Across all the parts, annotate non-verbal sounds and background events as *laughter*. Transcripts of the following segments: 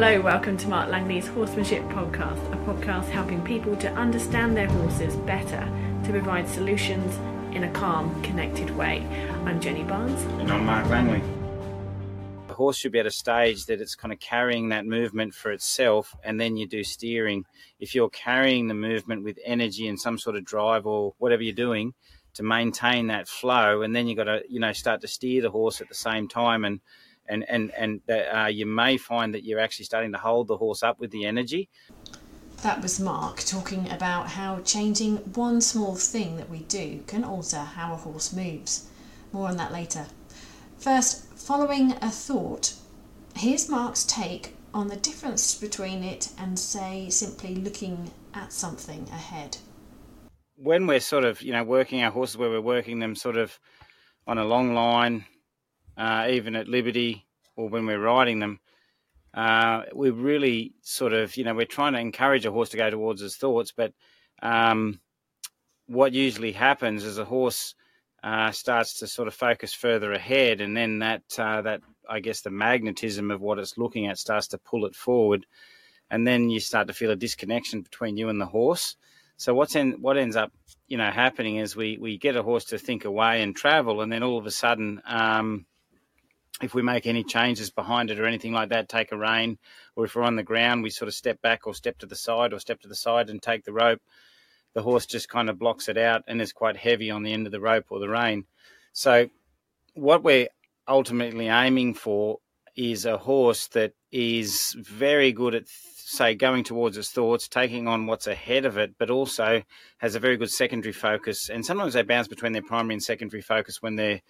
Hello, welcome to Mark Langley's Horsemanship Podcast, a podcast helping people to understand their horses better to provide solutions in a calm, connected way. I'm Jenny Barnes. And I'm Mark Langley. The horse should be at a stage that it's kind of carrying that movement for itself, and then you do steering. If you're carrying the movement with energy and some sort of drive or whatever you're doing to maintain that flow, and then you've got to, you know, start to steer the horse at the same time and and and and uh, you may find that you're actually starting to hold the horse up with the energy. That was Mark talking about how changing one small thing that we do can alter how a horse moves. More on that later. First, following a thought, here's Mark's take on the difference between it and, say, simply looking at something ahead. When we're sort of, you know, working our horses where we're working them sort of on a long line, uh, even at Liberty or when we're riding them, uh, we really sort of, you know, we're trying to encourage a horse to go towards his thoughts. But um, what usually happens is a horse uh, starts to sort of focus further ahead, and then that uh, that I guess the magnetism of what it's looking at starts to pull it forward, and then you start to feel a disconnection between you and the horse. So what's in what ends up, you know, happening is we we get a horse to think away and travel, and then all of a sudden. Um, if we make any changes behind it or anything like that, take a rein, or if we're on the ground, we sort of step back or step to the side or step to the side and take the rope. The horse just kind of blocks it out and is quite heavy on the end of the rope or the rein. So, what we're ultimately aiming for is a horse that is very good at, say, going towards its thoughts, taking on what's ahead of it, but also has a very good secondary focus. And sometimes they bounce between their primary and secondary focus when they're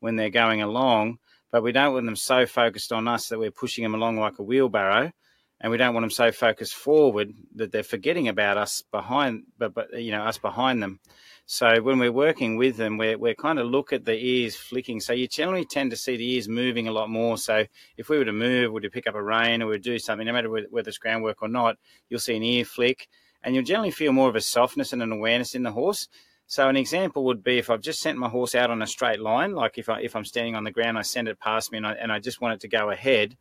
when they're going along but we don't want them so focused on us that we're pushing them along like a wheelbarrow, and we don't want them so focused forward that they're forgetting about us behind, but, but you know us behind them. So when we're working with them, we're, we're kind of look at the ears flicking. So you generally tend to see the ears moving a lot more. So if we were to move, or to pick up a rein, or we do something, no matter whether it's groundwork or not, you'll see an ear flick, and you'll generally feel more of a softness and an awareness in the horse. So an example would be if I've just sent my horse out on a straight line, like if I if I'm standing on the ground, I send it past me, and I and I just want it to go ahead.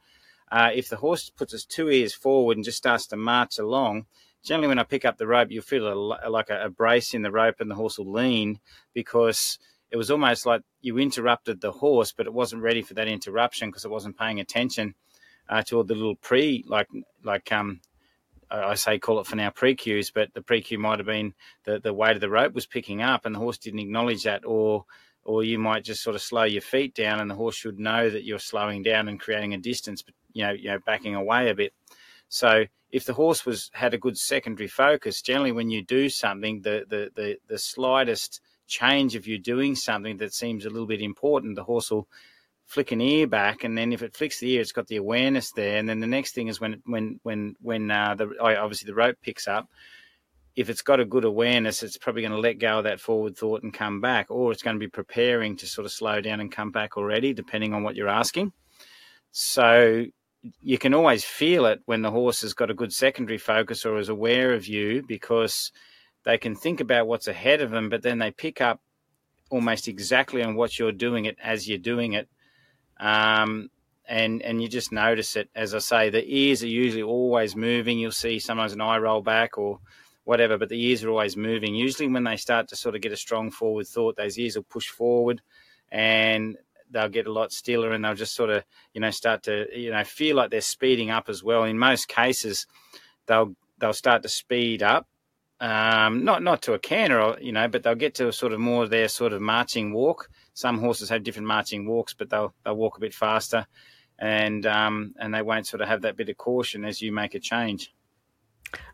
Uh, if the horse puts its two ears forward and just starts to march along, generally when I pick up the rope, you'll feel a, like a, a brace in the rope, and the horse will lean because it was almost like you interrupted the horse, but it wasn't ready for that interruption because it wasn't paying attention uh, to all the little pre like like um I say call it for now pre-cues, but the pre-cue might have been the, the weight of the rope was picking up and the horse didn't acknowledge that, or or you might just sort of slow your feet down and the horse should know that you're slowing down and creating a distance, but you know, you know, backing away a bit. So if the horse was had a good secondary focus, generally when you do something, the the the, the slightest change of you doing something that seems a little bit important, the horse will flick an ear back, and then if it flicks the ear, it's got the awareness there. And then the next thing is when when when when uh, the obviously the rope picks up. If it's got a good awareness, it's probably going to let go of that forward thought and come back, or it's going to be preparing to sort of slow down and come back already, depending on what you're asking. So you can always feel it when the horse has got a good secondary focus or is aware of you because they can think about what's ahead of them, but then they pick up almost exactly on what you're doing it as you're doing it um, and and you just notice it. As I say, the ears are usually always moving. You'll see sometimes an eye roll back or whatever, but the ears are always moving. Usually, when they start to sort of get a strong forward thought, those ears will push forward, and they'll get a lot stiller, and they'll just sort of you know start to you know feel like they're speeding up as well. In most cases, they'll they'll start to speed up. Um, not not to a canter, you know, but they'll get to a sort of more their sort of marching walk, some horses have different marching walks, but they'll they'll walk a bit faster, and um, and they won't sort of have that bit of caution as you make a change.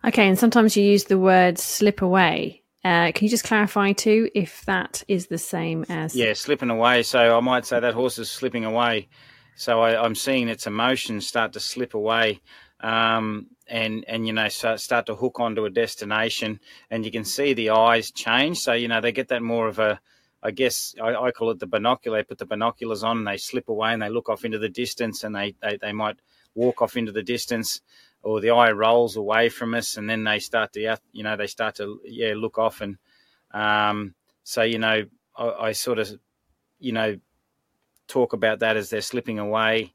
Okay, and sometimes you use the word slip away. Uh, can you just clarify too if that is the same as? Yeah, slipping away. So I might say that horse is slipping away. So I, am seeing its emotions start to slip away. Um, and and you know start, start to hook onto a destination and you can see the eyes change so you know they get that more of a I guess I, I, call it the binocular. They put the binoculars on, and they slip away, and they look off into the distance, and they, they, they might walk off into the distance, or the eye rolls away from us, and then they start to you know they start to yeah look off, and um, so you know I, I, sort of you know talk about that as they're slipping away.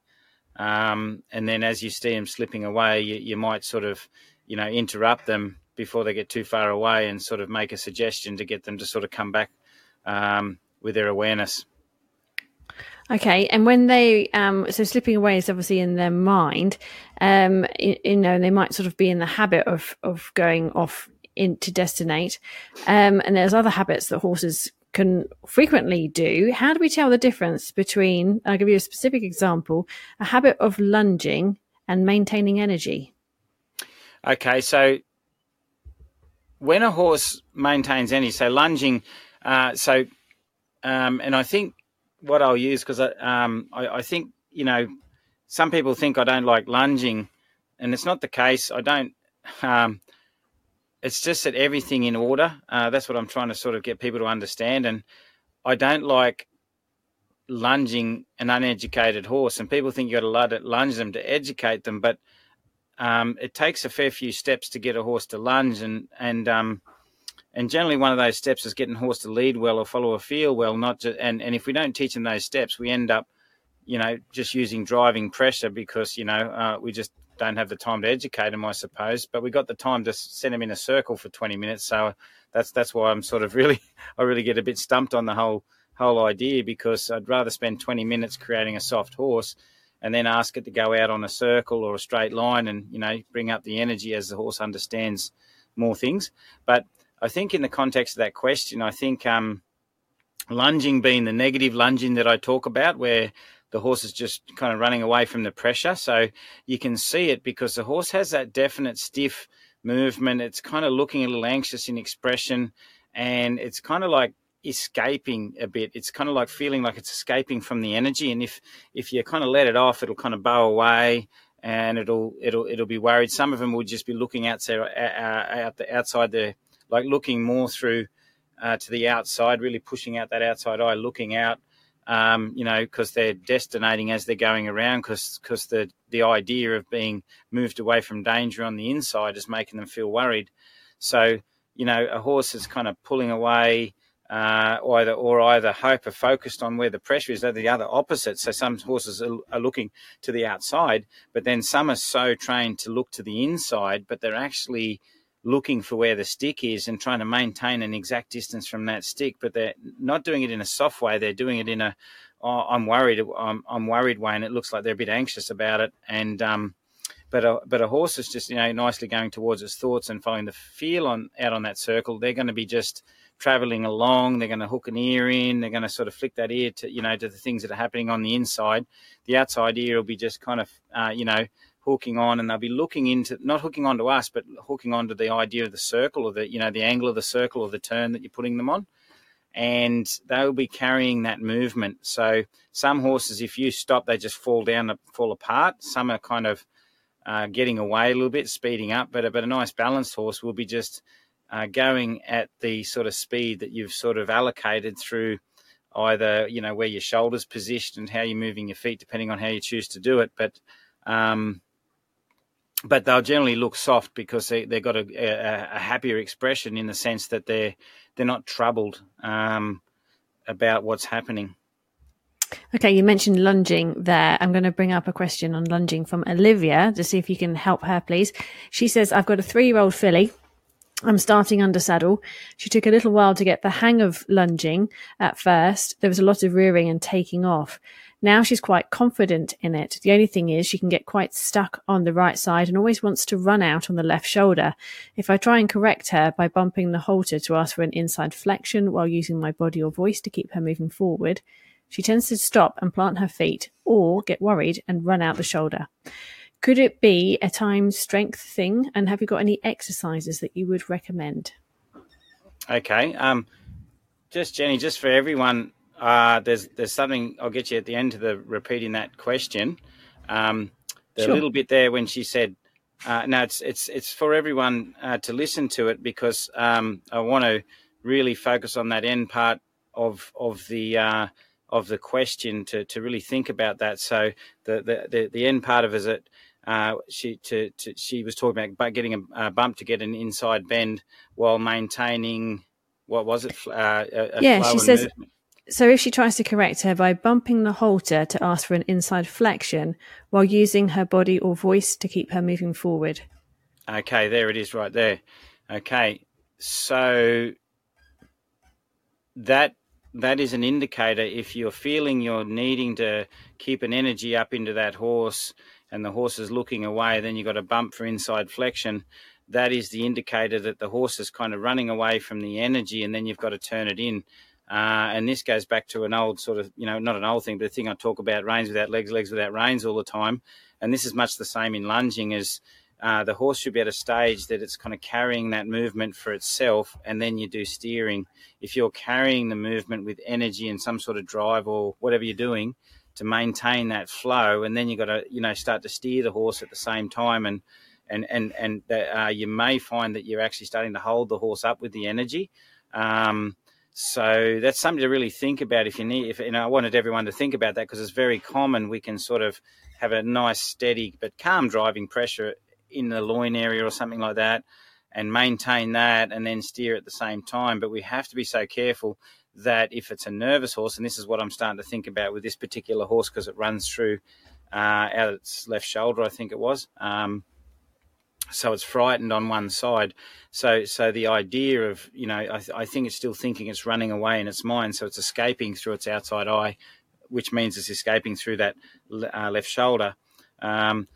Um, and then as you see them slipping away, you, you might sort of, you know, interrupt them before they get too far away and sort of make a suggestion to get them to sort of come back um, with their awareness. Okay, and when they um, so slipping away is obviously in their mind, um, you, you, know, they might sort of be in the habit of of going off into destinate, um, and there's other habits that horses can frequently do. How do we tell the difference between? I'll give you a specific example: a habit of lunging and maintaining energy. Okay, so when a horse maintains energy, so lunging, uh, so um, and I think what I'll use because I, um, I, I think you know some people think I don't like lunging, and it's not the case. I don't. Um, it's just that everything in order. Uh, that's what I'm trying to sort of get people to understand, and I don't like lunging an uneducated horse. And people think you got to lunge them to educate them, but um, it takes a fair few steps to get a horse to lunge, and and um, and generally, one of those steps is getting horse to lead well or follow a feel well. Not just, and and if we don't teach them those steps, we end up, you know, just using driving pressure because you know uh, we just don't have the time to educate them, I suppose. But we got the time to send them in a circle for twenty minutes, so that's that's why I'm sort of *laughs* really I really get a bit stumped on the whole whole idea because I'd rather spend twenty minutes creating a soft horse and then ask it to go out on a circle or a straight line and you know bring up the energy as the horse understands more things. But I think in the context of that question, I think um, lunging being the negative lunging that I talk about, where the horse is just kind of running away from the pressure. So you can see it because the horse has that definite stiff movement. It's kind of looking a little anxious in expression, and it's kind of like escaping a bit. It's kind of like feeling like it's escaping from the energy. And if if you kind of let it off, it'll kind of bow away and it'll it'll it'll be worried. Some of them will just be looking outside out the outside the like looking more through uh, to the outside, really pushing out that outside eye, looking out. Um, you know, because they're destinating as they're going around, because the the idea of being moved away from danger on the inside is making them feel worried. So you know, a horse is kind of pulling away, uh, either or either hyper focused on where the pressure is. They're the other opposite. So some horses are, are, looking to the outside, but then some are so trained to look to the inside, but they're actually looking for where the stick is and trying to maintain an exact distance from that stick, but they're not doing it in a soft way. They're doing it in a, oh, I'm worried, I'm, I'm worried way, and it looks like they're a bit anxious about it. And um, but a but a horse is just you know nicely going towards its thoughts and following the feel on out on that circle. They're going to be just traveling along. They're going to hook an ear in. They're going to sort of flick that ear to you know to the things that are happening on the inside. The outside ear will be just kind of uh, you know hooking on and they'll be looking into not hooking onto us but hooking onto the idea of the circle or the you know the angle of the circle or the turn that you're putting them on. And they'll be carrying that movement. So some horses if you stop they just fall down fall apart. Some are kind of uh, getting away a little bit speeding up but a, but a nice balanced horse will be just uh, going at the sort of speed that you've sort of allocated through either you know where your shoulders positioned and how you're moving your feet depending on how you choose to do it. But um, but they'll generally look soft because they they've got a, a, a, happier expression in the sense that they're they're not troubled um, about what's happening. Okay, you mentioned lunging there. I'm going to bring up a question on lunging from Olivia to see if you can help her, please. She says, I've got a three year old filly. I'm starting under saddle. She took a little while to get the hang of lunging at first. There was a lot of rearing and taking off. Now she's quite confident in it. The only thing is she can get quite stuck on the right side and always wants to run out on the left shoulder. If I try and correct her by bumping the halter to ask for an inside flexion while using my body or voice to keep her moving forward, she tends to stop and plant her feet or get worried and run out the shoulder. Could it be a time strength thing? And have you got any exercises that you would recommend? Okay. Um, just Jenny, just for everyone uh, there's there's something I'll get you at the end to the repeating that question. Um, sure. A little bit there when she said, uh, "No, it's it's it's for everyone uh, to listen to it because um, I want to really focus on that end part of of the." Uh, of the question to, to really think about that. So the, the, the, the end part of it is that uh, she to, to, she was talking about getting a, bump to get an inside bend while maintaining what was it? Uh, a, yeah, she says. Movement So if she tries to correct her by bumping the halter to ask for an inside flexion while using her body or voice to keep her moving forward. Okay, there it is right there. Okay, so that that is an indicator if you're feeling you're needing to keep an energy up into that horse and the horse is looking away, then you've got a bump for inside flexion. That is the indicator that the horse is kind of running away from the energy, and then you've got to turn it in. Uh, and this goes back to an old sort of, you know, not an old thing, but a thing I talk about reins without legs, legs without reins all the time. And this is much the same in lunging as uh, the horse should be at a stage that it's kind of carrying that movement for itself, and then you do steering. If you're carrying the movement with energy and some sort of drive or whatever you're doing to maintain that flow, and then you've got to, you know, start to steer the horse at the same time, and and and and uh, you may find that you're actually starting to hold the horse up with the energy. Um, so that's something to really think about. If you need, if you know, I wanted everyone to think about that because it's very common. We can sort of have a nice, steady but calm driving pressure in the loin area or something like that and maintain that and then steer at the same time. But we have to be so careful that if it's a nervous horse, and this is what I'm starting to think about with this particular horse because it runs through uh, out its left shoulder, I think it was. Um, so it's frightened on one side. So, so the idea of you know, I, I, think it's still thinking it's running away in its mind, so it's escaping through its outside eye, which means it's escaping through that uh, left shoulder. Um,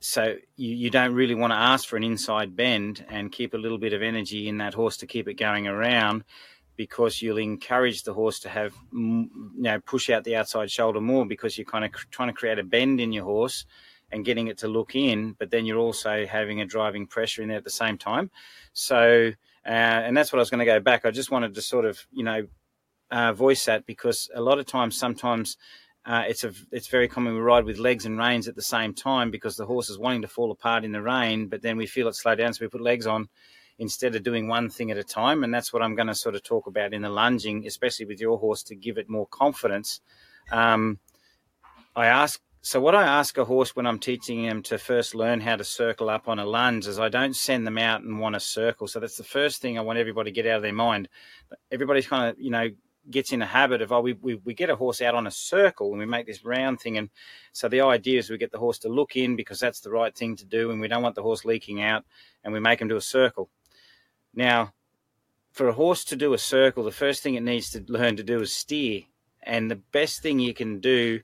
so you, you don't really want to ask for an inside bend and keep a little bit of energy in that horse to keep it going around because you'll encourage the horse to have you know push out the outside shoulder more because you're kind of trying to create a bend in your horse and getting it to look in but then you're also having a driving pressure in there at the same time so uh, and that's what I was going to go back I just wanted to sort of you know uh, voice that because a lot of times sometimes uh, it's a it's very common we ride with legs and reins at the same time because the horse is wanting to fall apart in the rein, but then we feel it slow down, so we put legs on instead of doing one thing at a time. And that's what I'm going to sort of talk about in the lunging, especially with your horse to give it more confidence. Um, I ask so what I ask a horse when I'm teaching him to first learn how to circle up on a lunge is I don't send them out and want to circle. So that's the first thing I want everybody to get out of their mind. Everybody's kind of, you know, gets in the habit of oh we, we, we get a horse out on a circle and we make this round thing and so the idea is we get the horse to look in because that's the right thing to do and we don't want the horse leaking out and we make him do a circle now for a horse to do a circle the first thing it needs to learn to do is steer and the best thing you can do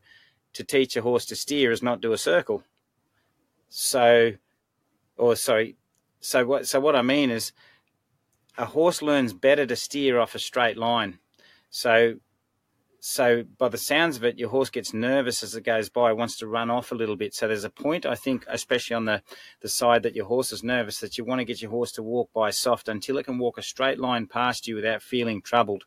to teach a horse to steer is not do a circle so or sorry so what so what i mean is a horse learns better to steer off a straight line so, so by the sounds of it, your horse gets nervous as it goes by, wants to run off a little bit. So there's a point, I think, especially on the, the side that your horse is nervous, that you want to get your horse to walk by soft until it can walk a straight line past you without feeling troubled.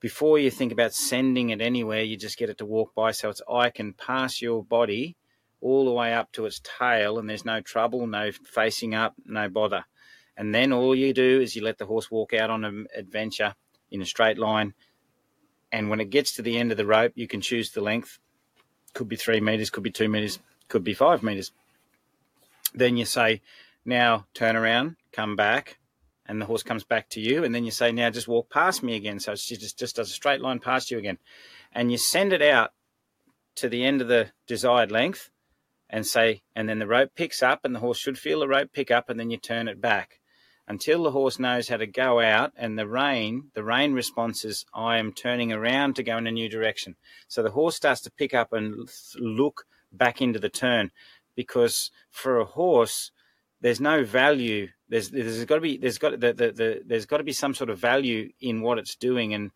Before you think about sending it anywhere, you just get it to walk by so its eye can pass your body all the way up to its tail and there's no trouble, no facing up, no bother. And then all you do is you let the horse walk out on an adventure in a straight line. And when it gets to the end of the rope, you can choose the length. Could be three meters, could be two meters, could be five meters. Then you say, now turn around, come back, and the horse comes back to you. And then you say, now just walk past me again. So it just, just does a straight line past you again. And you send it out to the end of the desired length and say, and then the rope picks up, and the horse should feel the rope pick up, and then you turn it back until the horse knows how to go out and the rein, the rein response is I am turning around to go in a new direction. So the horse starts to pick up and look back into the turn because for a horse, there's no value. There's there's got to be there's got the, the, the there's got to be some sort of value in what it's doing and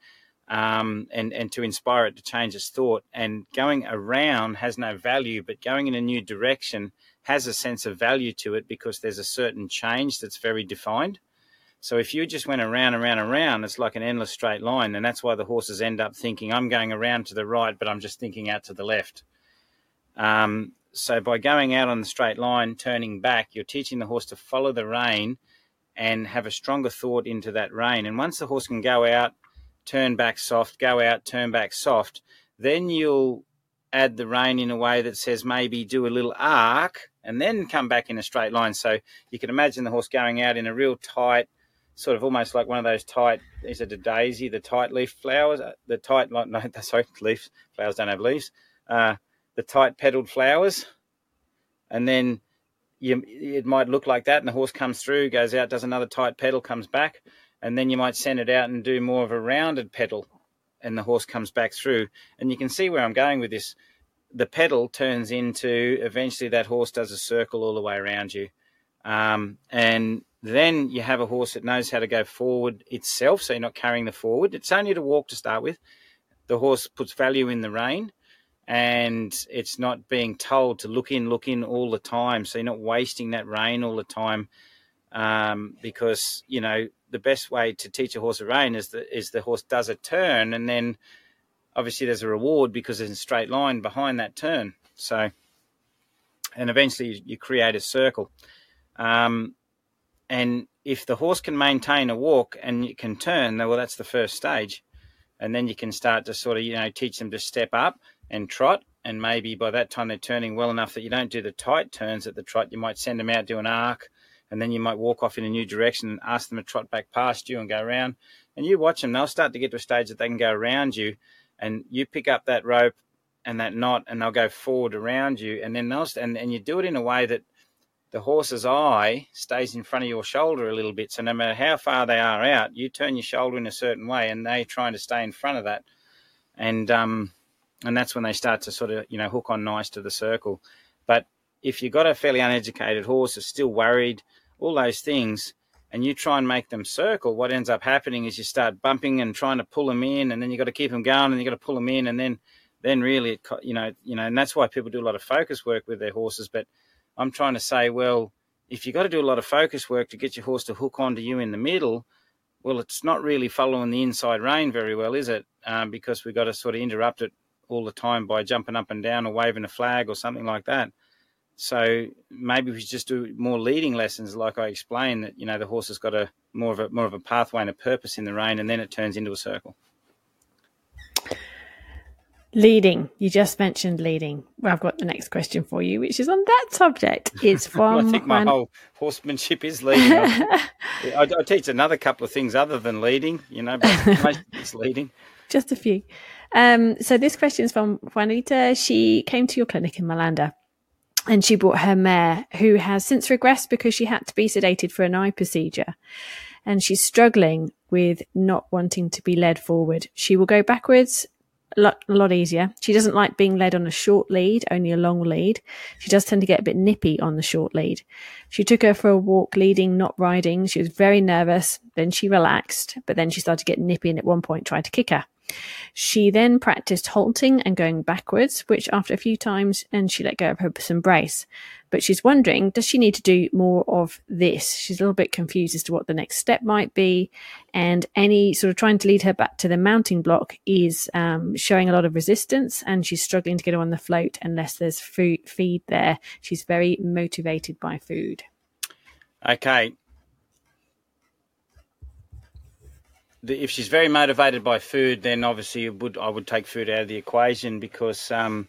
um, and and to inspire it to change its thought. And going around has no value, but going in a new direction has a sense of value to it because there's a certain change that's very defined. So if you just went around, around, around, it's like an endless straight line, and that's why the horses end up thinking I'm going around to the right, but I'm just thinking out to the left. Um, so by going out on the straight line, turning back, you're teaching the horse to follow the rein and have a stronger thought into that rein. And once the horse can go out, turn back soft, go out, turn back soft, then you'll add the rein in a way that says maybe do a little arc and then come back in a straight line. So you can imagine the horse going out in a real tight, sort of almost like one of those tight. Is it a daisy? The tight leaf flowers. Uh, the tight no, *laughs* sorry, leaf flowers don't have leaves. Uh, the tight petaled flowers, and then you it might look like that, and the horse comes through, goes out, does another tight petal, comes back, and then you might send it out and do more of a rounded petal, and the horse comes back through, and you can see where I'm going with this. The petal turns into eventually that horse does a circle all the way around you, um, and then you have a horse that knows how to go forward itself, so you're not carrying the forward. It's only to walk to start with. The horse puts value in the rein, and it's not being told to look in, look in all the time. So you're not wasting that rein all the time, um, because you know the best way to teach a horse a rein is is the horse does a turn, and then obviously there's a reward because there's a straight line behind that turn. So, and eventually you create a circle. Um, and if the horse can maintain a walk and it can turn, well, that's the first stage. And then you can start to sort of, you know, teach them to step up and trot. And maybe by that time they're turning well enough that you don't do the tight turns at the trot. You might send them out, do an arc, and then you might walk off in a new direction and ask them to trot back past you and go around. And you watch them, they'll start to get to a stage that they can go around you. And you pick up that rope and that knot and they'll go forward around you. And then they'll, and, and you do it in a way that the horse's eye stays in front of your shoulder a little bit. So no matter how far they are out, you turn your shoulder in a certain way, and they're trying to stay in front of that, and um, and that's when they start to sort of you know hook on nice to the circle. But if you've got a fairly uneducated horse that's still worried, all those things, and you try and make them circle, what ends up happening is you start bumping and trying to pull them in, and then you've got to keep them going, and you've got to pull them in, and then then really it you know you know, and that's why people do a lot of focus work with their horses, but I'm trying to say, well, if you've got to do a lot of focus work to get your horse to hook onto you in the middle, well, it's not really following the inside rein very well, is it? Um, because we've got to sort of interrupt it all the time by jumping up and down or waving a flag or something like that. So maybe we just do more leading lessons, like I explained, that you know the horse has got a more of a more of a pathway and a purpose in the rein, and then it turns into a circle. Leading. You just mentioned leading. Well, I've got the next question for you, which is on that subject. It's *laughs* from. I think my whole horsemanship is leading. I, *laughs* I, I, teach another couple of things other than leading, you know, but *laughs* it's leading. Just a few. Um, so this question is from Juanita. She came to your clinic in Malanda and she brought her mare, who has since regressed because she had to be sedated for an eye procedure. And she's struggling with not wanting to be led forward. She will go backwards a lot, a lot easier. She doesn't like being led on a short lead, only a long lead. She does tend to get a bit nippy on the short lead. She took her for a walk leading, not riding. She was very nervous. Then she relaxed, but then she started to get nippy and at one point tried to kick her. She then practiced halting and going backwards, which after a few times, and she let go of her brace. But she's wondering, does she need to do more of this? She's a little bit confused as to what the next step might be. And any sort of trying to lead her back to the mounting block is um, showing a lot of resistance, and she's struggling to get her on the float unless there's food, feed there. She's very motivated by food. Okay, if she's very motivated by food, then obviously would I would take food out of the equation because um,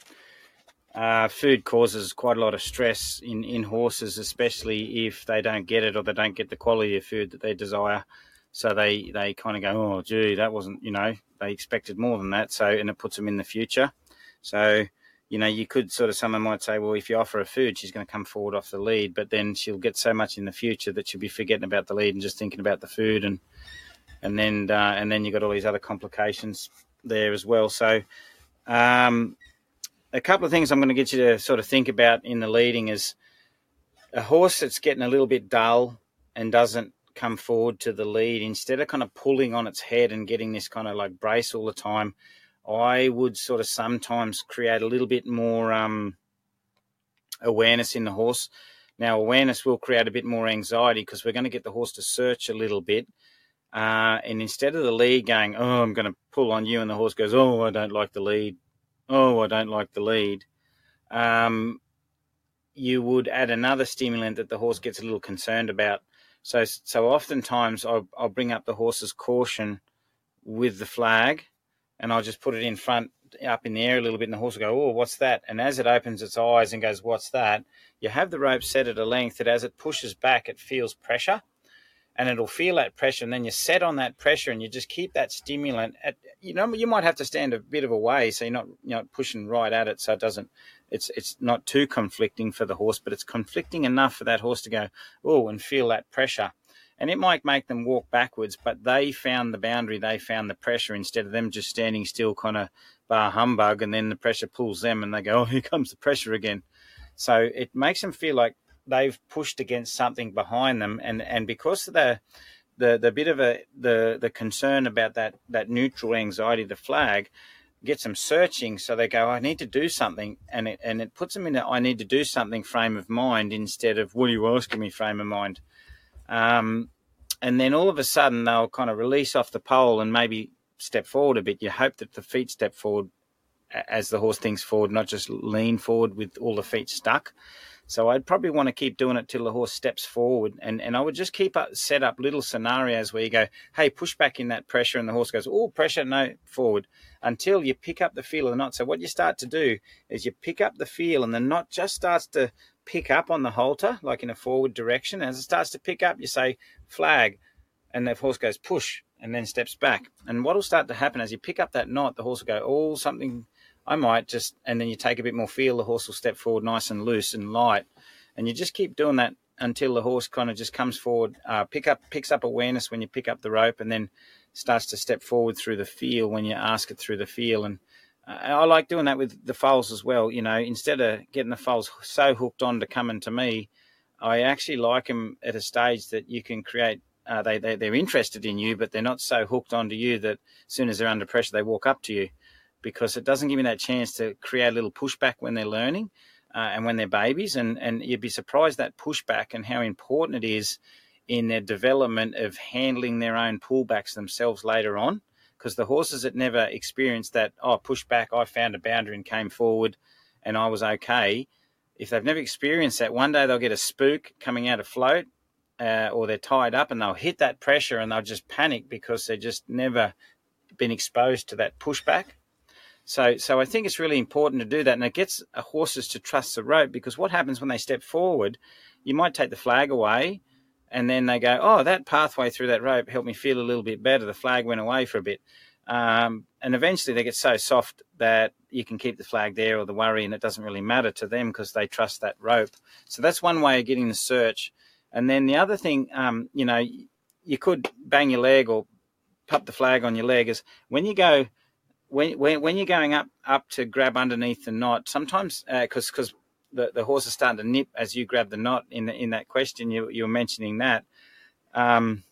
uh, food causes quite a lot of stress in, in horses, especially if they don't get it or they don't get the quality of food that they desire. So they, they kind of go, oh, gee, that wasn't, you know, they expected more than that. So, and it puts them in the future. So, you know, you could sort of, someone might say, well, if you offer her food, she's going to come forward off the lead, but then she'll get so much in the future that she'll be forgetting about the lead and just thinking about the food and, and then uh, and then you got all these other complications there as well. So, um, a couple of things I'm going to get you to sort of think about in the leading is a horse that's getting a little bit dull and doesn't come forward to the lead instead of kind of pulling on its head and getting this kind of like brace all the time. I would sort of sometimes create a little bit more um, awareness in the horse. Now, awareness will create a bit more anxiety because we're going to get the horse to search a little bit uh, and instead of the lead going, oh, I'm going to pull on you, and the horse goes, oh, I don't like the lead. Oh, I don't like the lead. Um, you would add another stimulant that the horse gets a little concerned about. So, so oftentimes I'll, I'll bring up the horse's caution with the flag, and I'll just put it in front, up in the air a little bit, and the horse will go, "Oh, what's that?" And as it opens its eyes and goes, "What's that?" You have the rope set at a length that, as it pushes back, it feels pressure, and it'll feel that pressure, and then you set on that pressure, and you just keep that stimulant at. You know, you might have to stand a bit of a way, so you're not you know pushing right at it, so it doesn't. It's it's not too conflicting for the horse, but it's conflicting enough for that horse to go oh and feel that pressure and it might make them walk backwards, but they found the boundary, they found the pressure instead of them just standing still, kind of bar humbug, and then the pressure pulls them and they go, oh, here comes the pressure again. So it makes them feel like they've pushed against something behind them, and and because of the the the bit of a the the concern about that that neutral anxiety, the flag gets them searching. So they go, I need to do something, and it and it puts them in a I need to do something frame of mind instead of are you asking me frame of mind. Um, and then all of a sudden they'll kind of release off the pole and maybe step forward a bit. You hope that the feet step forward as the horse thinks forward, not just lean forward with all the feet stuck. So I'd probably want to keep doing it till the horse steps forward, and, and I would just keep up, set up little scenarios where you go, hey, push back in that pressure, and the horse goes, oh, pressure, no, forward, until you pick up the feel of the knot. So what you start to do is you pick up the feel, and the knot just starts to pick up on the halter, like in a forward direction. As it starts to pick up, you say flag, and the horse goes push and then steps back. And what will start to happen as you pick up that knot, the horse will go, oh, something, I might just, and then you take a bit more feel, the horse will step forward nice and loose and light. And you just keep doing that until the horse kind of just comes forward, uh, pick up, picks up awareness when you pick up the rope, and then starts to step forward through the feel when you ask it through the feel. And I like doing that with the foals as well. You know, instead of getting the foals so hooked on to coming to me, I actually like them at a stage that you can create. Uh, they, they they're interested in you, but they're not so hooked onto you that as soon as they're under pressure, they walk up to you, because it doesn't give me that chance to create a little pushback when they're learning, uh, and when they're babies, and and you'd be surprised that pushback and how important it is in their development of handling their own pullbacks themselves later on because the horses that never experienced that, oh, push back, I found a boundary and came forward and I was okay. If they've never experienced that, one day they'll get a spook coming out of float uh, or they're tied up and they'll hit that pressure and they'll just panic because they've just never been exposed to that pushback. So, so I think it's really important to do that, and it gets horses to trust the rope because what happens when they step forward, you might take the flag away, and then they go, oh, that pathway through that rope helped me feel a little bit better. The flag went away for a bit. Um, and eventually they get so soft that you can keep the flag there or the worry, and it doesn't really matter to them because they trust that rope. So that's one way of getting the search. And then the other thing, um, you know, you could bang your leg or pop the flag on your leg is when you go when, when, when you're going up up to grab underneath the knot. Sometimes because uh, because the, the horse is starting to nip as you grab the knot in the, in that question. You you were mentioning that. Um,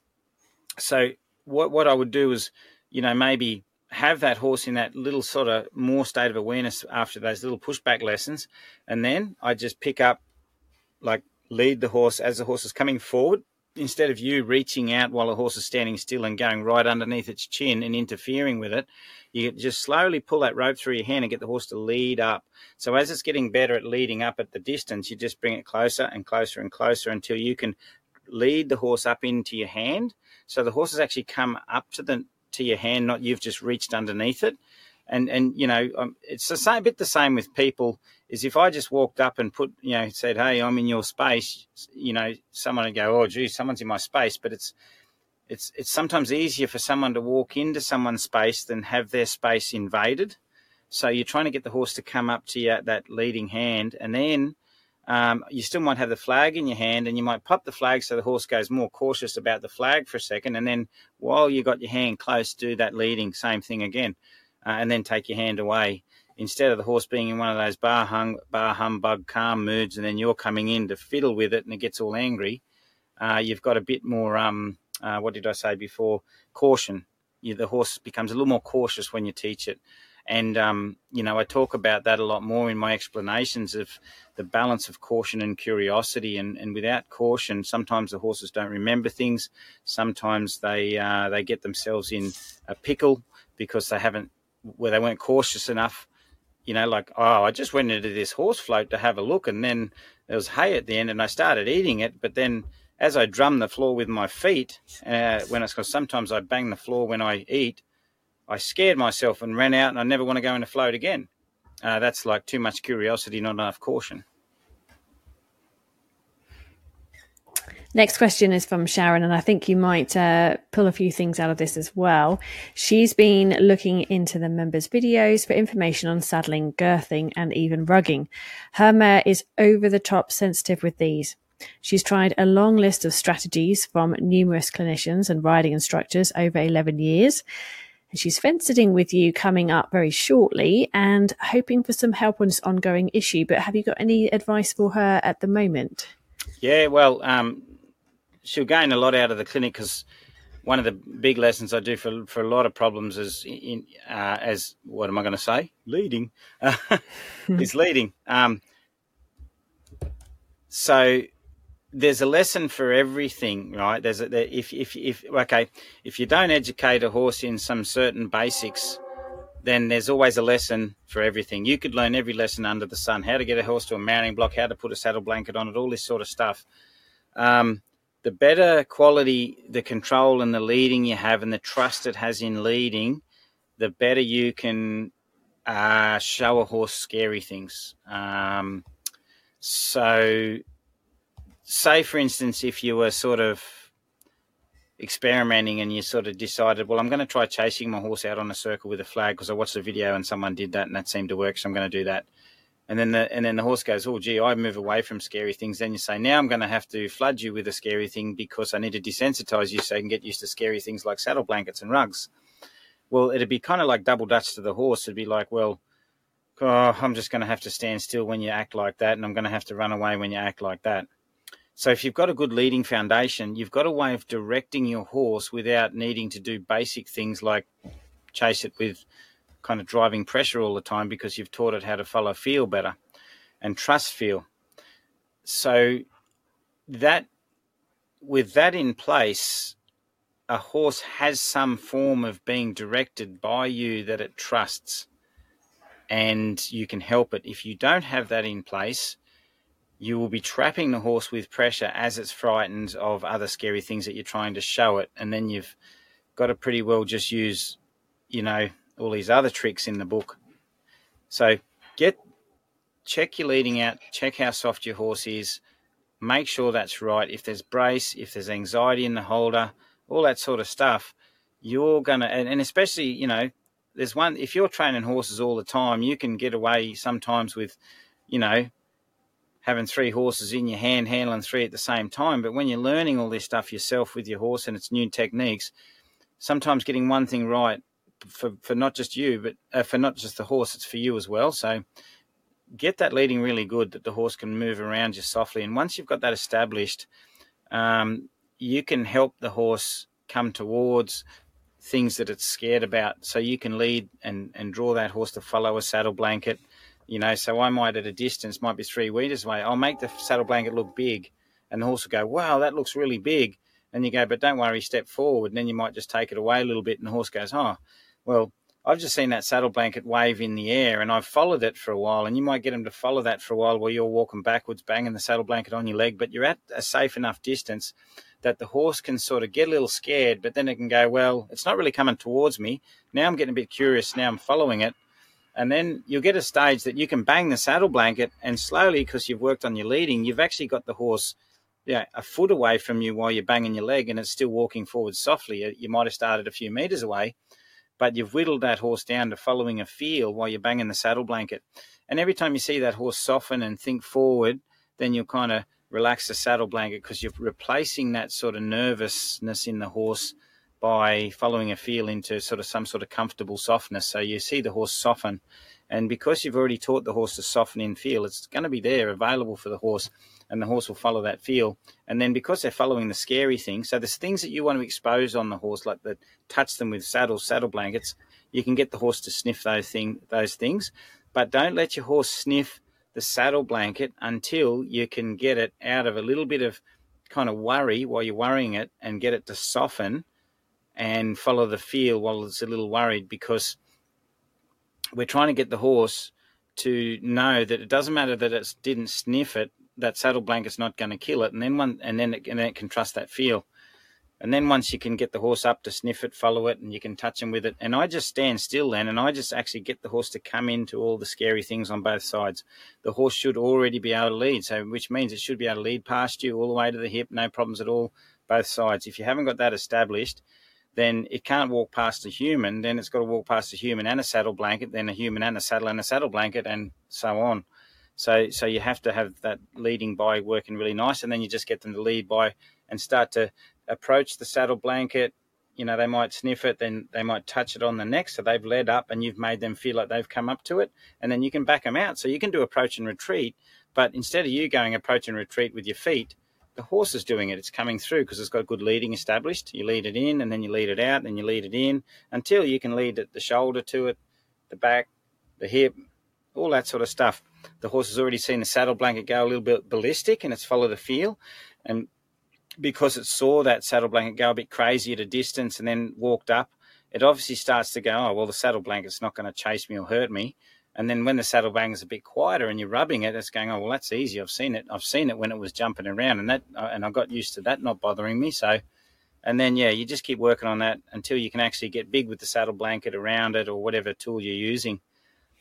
so what what I would do is, you know, maybe have that horse in that little sort of more state of awareness after those little pushback lessons, and then I just pick up, like lead the horse as the horse is coming forward. Instead of you reaching out while the horse is standing still and going right underneath its chin and interfering with it, you just slowly pull that rope through your hand and get the horse to lead up. So as it's getting better at leading up at the distance, you just bring it closer and closer and closer until you can lead the horse up into your hand. So the horse has actually come up to the to your hand, not you've just reached underneath it. And and you know um, it's the same bit the same with people. Is if I just walked up and put you know said, hey, I'm in your space, you know, someone would go, oh, gee, someone's in my space, but it's it's it's sometimes easier for someone to walk into someone's space than have their space invaded. So you're trying to get the horse to come up to you at that leading hand, and then um, you still might have the flag in your hand, and you might pop the flag so the horse goes more cautious about the flag for a second, and then while you got your hand close, do that leading same thing again, uh, and then take your hand away instead of the horse being in one of those bar hung, bar humbug calm moods, and then you're coming in to fiddle with it, and it gets all angry. Uh, you've got a bit more um, uh, what did I say before? Caution. You, the horse becomes a little more cautious when you teach it. And, um, you know, I talk about that a lot more in my explanations of the balance of caution and curiosity. And, and without caution, sometimes the horses don't remember things. Sometimes they, uh, they get themselves in a pickle because they haven't, where they weren't cautious enough. You know, like, oh, I just went into this horse float to have a look and then there was hay at the end and I started eating it. But then as I drum the floor with my feet, uh, when it's because sometimes I bang the floor when I eat, I scared myself and ran out, and I never want to go in a float again. Uh, that's like too much curiosity, not enough caution. Next question is from Sharon, and I think you might uh, pull a few things out of this as well. She's been looking into the members' videos for information on saddling, girthing, and even rugging. Her mare is over the top sensitive with these. She's tried a long list of strategies from numerous clinicians and riding instructors over 11 years. And she's fencing with you coming up very shortly and hoping for some help on this ongoing issue. But have you got any advice for her at the moment? Yeah, well, um, she'll gain a lot out of the clinic because one of the big lessons I do for for a lot of problems is in uh, as what am I going to say? Leading *laughs* is leading. Um, so there's a lesson for everything, right? There's a, there, if if if okay, if you don't educate a horse in some certain basics, then there's always a lesson for everything. You could learn every lesson under the sun: how to get a horse to a mounting block, how to put a saddle blanket on it, all this sort of stuff. Um, the better quality the control and the leading you have and the trust it has in leading, the better you can uh, show a horse scary things. Um, so, say for instance, if you were sort of experimenting and you sort of decided, well, I'm going to try chasing my horse out on a circle with a flag because I watched a video and someone did that and that seemed to work, so I'm going to do that and then the and then the horse goes, "Oh, gee, I move away from scary things." Then you say, "Now I'm going to have to flood you with a scary thing because I need to desensitize you so you can get used to scary things like saddle blankets and rugs." Well, it'd be kind of like double dutch to the horse. It'd be like, "Well, oh, I'm just going to have to stand still when you act like that, and I'm going to have to run away when you act like that." So if you've got a good leading foundation, you've got a way of directing your horse without needing to do basic things like chase it with kind of driving pressure all the time because you've taught it how to follow feel better and trust feel. So that with that in place, a horse has some form of being directed by you that it trusts and you can help it. If you don't have that in place, you will be trapping the horse with pressure as it's frightened of other scary things that you're trying to show it. And then you've got to pretty well just use, you know, all these other tricks in the book. So get check your leading out, check how soft your horse is, make sure that's right. If there's brace, if there's anxiety in the halter, all that sort of stuff, you're gonna and, and especially, you know, there's one if you're training horses all the time, you can get away sometimes with, you know, having three horses in your hand, handling three at the same time. But when you're learning all this stuff yourself with your horse and it's new techniques, sometimes getting one thing right for, for not just you, but uh, for not just the horse, it's for you as well. So get that leading really good that the horse can move around just softly. And once you've got that established, um, you can help the horse come towards things that it's scared about. So you can lead and, and draw that horse to follow a saddle blanket. You know, so I might at a distance, might be three meters away, I'll make the saddle blanket look big. And the horse will go, wow, that looks really big. And you go, but don't worry, step forward. And then you might just take it away a little bit. And the horse goes, oh, well, I've just seen that saddle blanket wave in the air and I've followed it for a while. And you might get them to follow that for a while while you're walking backwards, banging the saddle blanket on your leg, but you're at a safe enough distance that the horse can sort of get a little scared, but then it can go, well, it's not really coming towards me. Now I'm getting a bit curious. Now I'm following it. And then you'll get a stage that you can bang the saddle blanket and slowly, because you've worked on your leading, you've actually got the horse yeah, a foot away from you while you're banging your leg and it's still walking forward softly. You might have started a few meters away but you've whittled that horse down to following a feel while you're banging the saddle blanket. And every time you see that horse soften and think forward, then you'll kind of relax the saddle blanket because you're replacing that sort of nervousness in the horse by following a feel into sort of some sort of comfortable softness. So you see the horse soften. And because you've already taught the horse to soften in feel, it's going to be there available for the horse and the horse will follow that feel. And then because they're following the scary thing, so there's things that you want to expose on the horse, like that touch them with saddles, saddle blankets. You can get the horse to sniff those thing those things, but don't let your horse sniff the saddle blanket until you can get it out of a little bit of kind of worry while you're worrying it and get it to soften and follow the feel while it's a little worried because we're trying to get the horse to know that it doesn't matter that it didn't sniff it that saddle blanket's not going to kill it, and then one, and then it, and then it can trust that feel. And then once you can get the horse up to sniff it, follow it, and you can touch him with it. And I just stand still then, and I just actually get the horse to come into all the scary things on both sides. The horse should already be able to lead, so which means it should be able to lead past you all the way to the hip, no problems at all, both sides. If you haven't got that established, then it can't walk past a human. Then it's got to walk past a human and a saddle blanket, then a human and a saddle and a saddle blanket, and so on. So, so you have to have that leading by working really nice, and then you just get them to lead by and start to approach the saddle blanket. You know, they might sniff it, then they might touch it on the neck. So they've led up and you've made them feel like they've come up to it. And then you can back them out. So you can do approach and retreat. But instead of you going approach and retreat with your feet, the horse is doing it. It's coming through because it's got good leading established. You lead it in and then you lead it out, and you lead it in until you can lead it, the shoulder to it, the back, the hip, all that sort of stuff. The horse has already seen the saddle blanket go a little bit ballistic and it's followed the feel. And because it saw that saddle blanket go a bit crazy at a distance and then walked up, it obviously starts to go, oh, well, the saddle blanket's not going to chase me or hurt me. And then when the saddle blanket's a bit quieter and you're rubbing it, it's going, oh, well, that's easy. I've seen it. I've seen it when it was jumping around and that, uh, and I got used to that not bothering me. So, and then, yeah, you just keep working on that until you can actually get big with the saddle blanket around it or whatever tool you're using.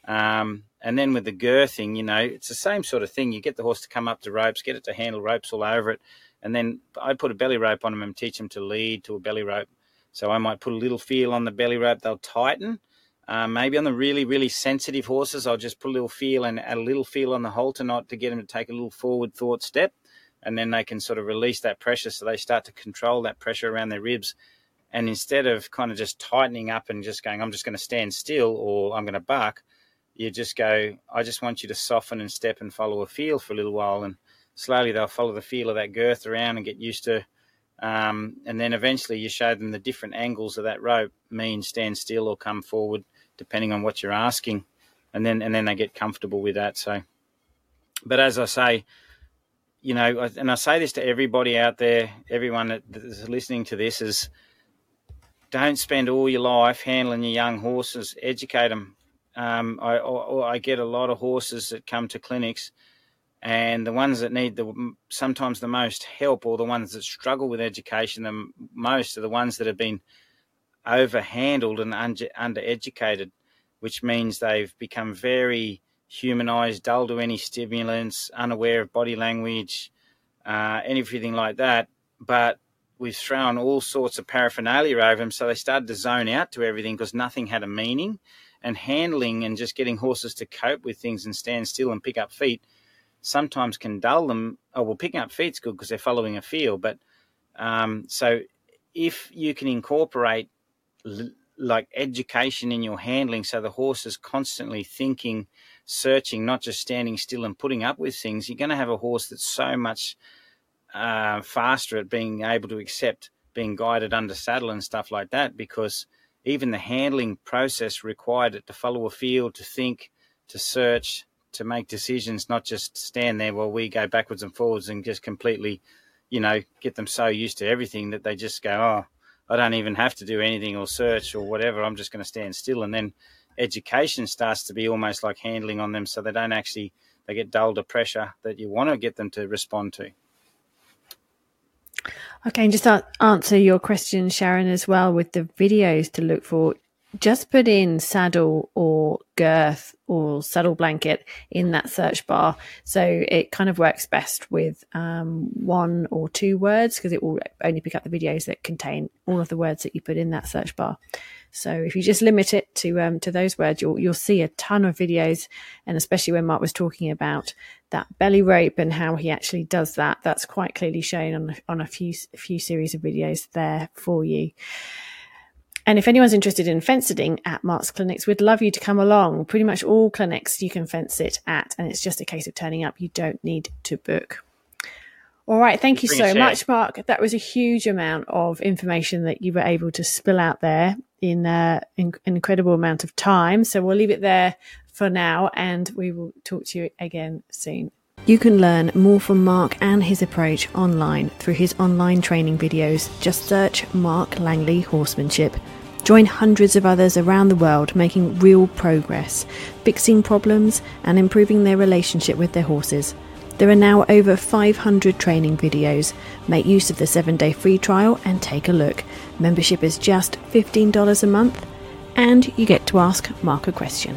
Um, and then with the girthing, you know, it's the same sort of thing. You get the horse to come up to ropes, get it to handle ropes all over it, and then I put a belly rope on them and teach them to lead to a belly rope. So I might put a little feel on the belly rope; they'll tighten. Uh, maybe on the really, really sensitive horses, I'll just put a little feel and add a little feel on the halter knot to get them to take a little forward thought step, and then they can sort of release that pressure, so they start to control that pressure around their ribs. And instead of kind of just tightening up and just going, I'm just going to stand still or I'm going to buck, you just go, I just want you to soften and step and follow a feel for a little while. And slowly they'll follow the feel of that girth around and get used to. Um, and then eventually you show them the different angles of that rope mean stand still or come forward, depending on what you're asking. And then, and then they get comfortable with that. So, but as I say, you know, and I say this to everybody out there, everyone that is listening to this is don't spend all your life handling your young horses. Educate them. Um, I, I get a lot of horses that come to clinics and the ones that need the sometimes the most help or the ones that struggle with education the most are the ones that have been overhandled and under, undereducated which means they've become very humanized dull to any stimulants unaware of body language uh, anything like that. But we've thrown all sorts of paraphernalia over them so they started to zone out to everything because nothing had a meaning and handling and just getting horses to cope with things and stand still and pick up feet sometimes can dull them. Oh, well, picking up feet's good because they're following a feel. But um, so if you can incorporate l- like education in your handling, so the horse is constantly thinking, searching, not just standing still and putting up with things, you're going to have a horse that's so much uh, faster at being able to accept being guided under saddle and stuff like that because even the handling process required it to follow a feel, to think, to search, to make decisions, not just stand there while we go backwards and forwards and just completely, you know, get them so used to everything that they just go, oh, I don't even have to do anything or search or whatever. I'm just going to stand still. And then education starts to be almost like handling on them so they don't actually, they get dulled to pressure that you want to get them to respond to. Okay, and just answer your question, Sharon, as well with the videos to look for just put in saddle or girth or saddle blanket in that search bar. So it kind of works best with um, one or two words because it will only pick up the videos that contain all of the words that you put in that search bar. So if you just limit it to um, to those words, you'll you'll see a ton of videos, and especially when Mark was talking about that belly rope and how he actually does that, that's quite clearly shown on on a few few series of videos there for you. And if anyone's interested in fence sitting at Mark's clinics, we'd love you to come along. Pretty much all clinics you can fence it at, and it's just a case of turning up. You don't need to book. All right, thank you so much, Mark. That was a huge amount of information that you were able to spill out there in, uh, in an incredible amount of time. So we'll leave it there for now, and we will talk to you again soon. You can learn more from Mark and his approach online through his online training videos. Just search Mark Langley Horsemanship. Join hundreds of others around the world making real progress, fixing problems, and improving their relationship with their horses. There are now over 500 training videos. Make use of the seven day free trial and take a look. Membership is just $15 a month, and you get to ask Mark a question.